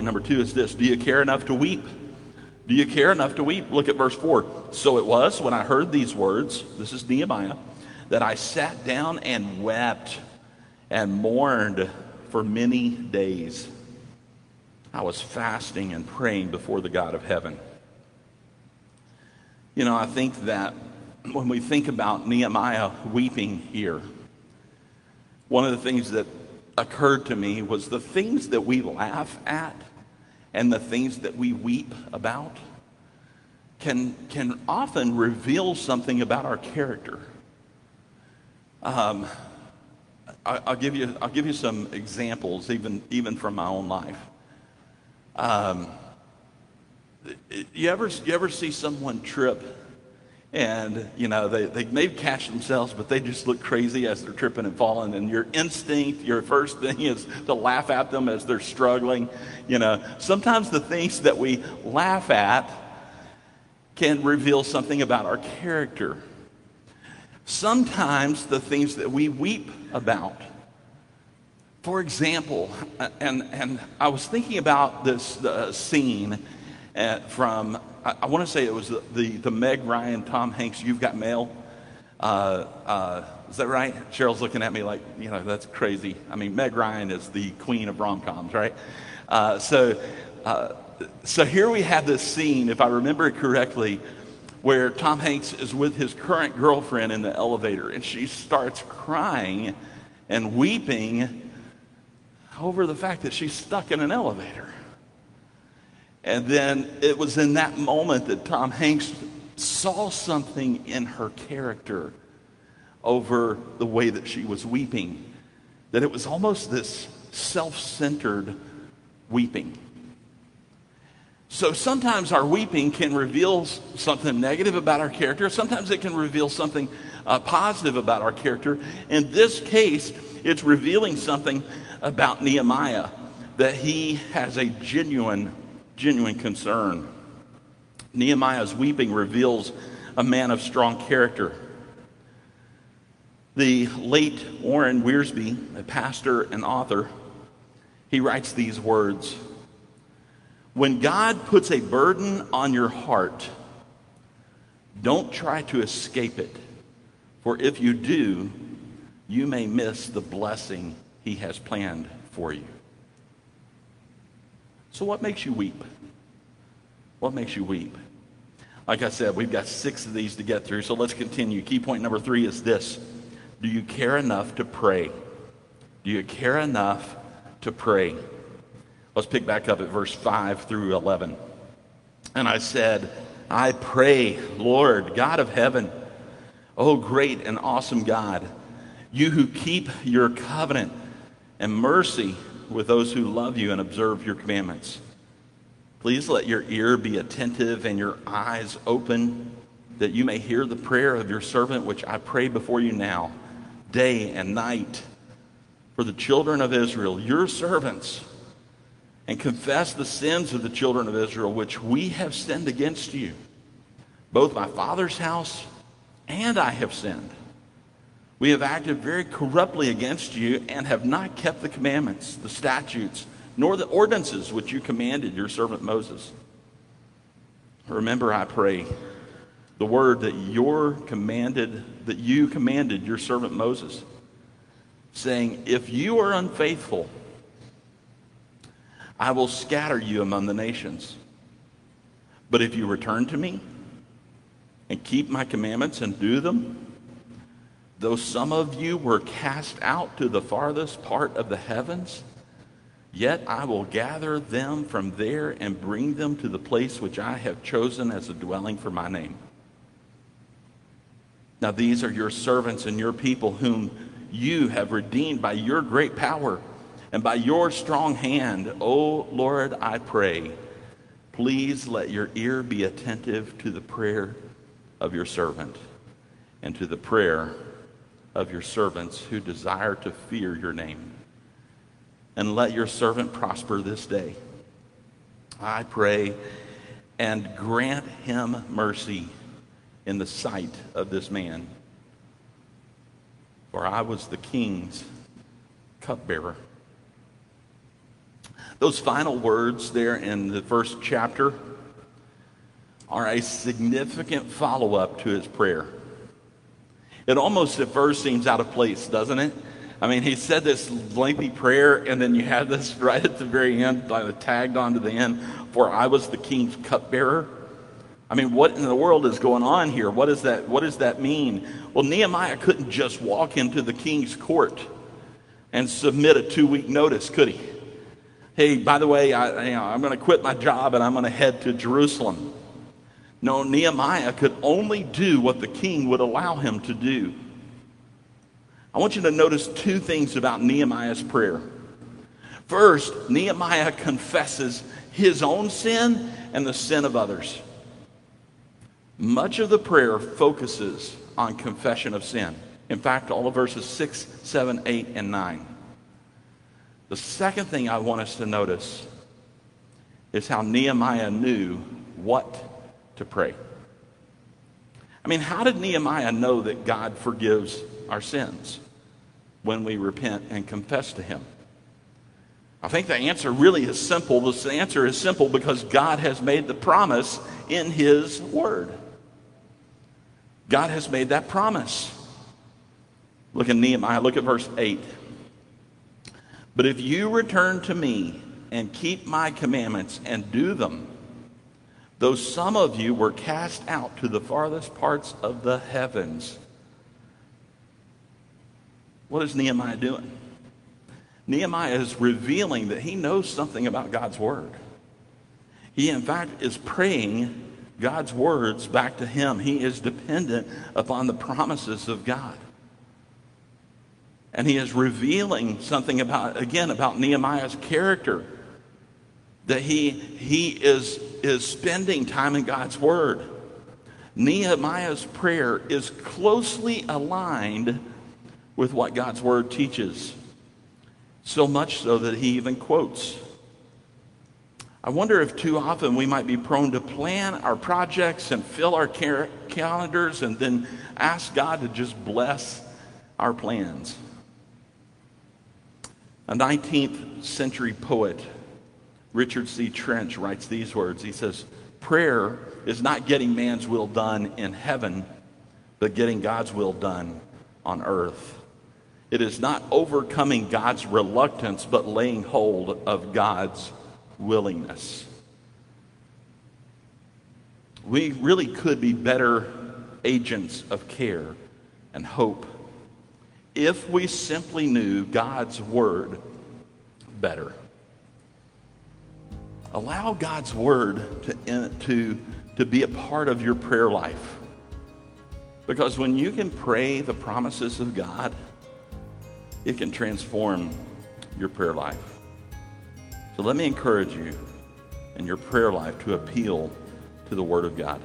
point number two is this Do you care enough to weep? Do you care enough to weep? Look at verse 4. So it was when I heard these words, this is Nehemiah, that I sat down and wept and mourned for many days. I was fasting and praying before the God of heaven. You know, I think that when we think about Nehemiah weeping here, one of the things that occurred to me was the things that we laugh at and the things that we weep about can, can often reveal something about our character. Um, I, will give you, I'll give you some examples, even, even from my own life. Um, you, ever, you ever see someone trip and you know they, they may catch themselves but they just look crazy as they're tripping and falling. And your instinct your first thing is to laugh at them as they're struggling you know. Sometimes the things that we laugh at can reveal something about our character. Sometimes the things that we weep about for example and, and i was thinking about this uh, scene uh, from I, I want to say it was the, the, the, Meg Ryan, Tom Hanks, You've Got Mail. Uh, uh, is that right? Cheryl's looking at me like, you know, that's crazy. I mean, Meg Ryan is the queen of rom coms, right? Uh, so, uh, so here we have this scene, if I remember it correctly, where Tom Hanks is with his current girlfriend in the elevator, and she starts crying and weeping over the fact that she's stuck in an elevator. And then it was in that moment that Tom Hanks saw something in her character over the way that she was weeping, that it was almost this self centered weeping. So sometimes our weeping can reveal something negative about our character. Sometimes it can reveal something uh, positive about our character. In this case, it's revealing something about Nehemiah that he has a genuine genuine concern. Nehemiah's weeping reveals a man of strong character. The late Warren Wiersbe, a pastor and author, he writes these words When God puts a burden on your heart, don't try to escape it, for if you do, you may miss the blessing he has planned for you. So, what makes you weep? What makes you weep? Like I said, we've got six of these to get through, so let's continue. Key point number three is this Do you care enough to pray? Do you care enough to pray? Let's pick back up at verse 5 through 11. And I said, I pray, Lord, God of heaven, oh great and awesome God, you who keep your covenant and mercy with those who love you and observe your commandments. Please let your ear be attentive and your eyes open that you may hear the prayer of your servant, which I pray before you now, day and night, for the children of Israel, your servants, and confess the sins of the children of Israel, which we have sinned against you. Both my father's house and I have sinned. We have acted very corruptly against you and have not kept the commandments, the statutes, nor the ordinances which you commanded your servant Moses. Remember, I pray, the word that your commanded, that you commanded your servant Moses, saying, If you are unfaithful, I will scatter you among the nations. But if you return to me and keep my commandments and do them, Though some of you were cast out to the farthest part of the heavens, yet I will gather them from there and bring them to the place which I have chosen as a dwelling for my name. Now, these are your servants and your people whom you have redeemed by your great power and by your strong hand. O Lord, I pray, please let your ear be attentive to the prayer of your servant and to the prayer of your servants who desire to fear your name. And let your servant prosper this day. I pray and grant him mercy in the sight of this man. For I was the king's cupbearer. Those final words there in the first chapter are a significant follow up to his prayer. It almost at first seems out of place, doesn't it? I mean, he said this lengthy prayer, and then you have this right at the very end, tagged onto the end, for I was the king's cupbearer. I mean, what in the world is going on here? What, is that, what does that mean? Well, Nehemiah couldn't just walk into the king's court and submit a two week notice, could he? Hey, by the way, I, you know, I'm going to quit my job and I'm going to head to Jerusalem. No, Nehemiah could only do what the king would allow him to do. I want you to notice two things about Nehemiah's prayer. First, Nehemiah confesses his own sin and the sin of others. Much of the prayer focuses on confession of sin. In fact, all of verses 6, 7, 8, and 9. The second thing I want us to notice is how Nehemiah knew what to pray. I mean, how did Nehemiah know that God forgives our sins when we repent and confess to Him? I think the answer really is simple. The answer is simple because God has made the promise in His Word. God has made that promise. Look at Nehemiah, look at verse 8. But if you return to me and keep my commandments and do them, though some of you were cast out to the farthest parts of the heavens. What is Nehemiah doing? Nehemiah is revealing that he knows something about God's word. He, in fact, is praying God's words back to him. He is dependent upon the promises of God. And he is revealing something about, again, about Nehemiah's character. That he, he is, is spending time in God's Word. Nehemiah's prayer is closely aligned with what God's Word teaches. So much so that he even quotes I wonder if too often we might be prone to plan our projects and fill our calendars and then ask God to just bless our plans. A 19th century poet, Richard C. Trench, writes these words. He says, Prayer is not getting man's will done in heaven, but getting God's will done on earth. It is not overcoming God's reluctance, but laying hold of God's willingness. We really could be better agents of care and hope if we simply knew God's Word better. Allow God's Word to, to, to be a part of your prayer life. Because when you can pray the promises of God, it can transform your prayer life. So let me encourage you in your prayer life to appeal to the Word of God.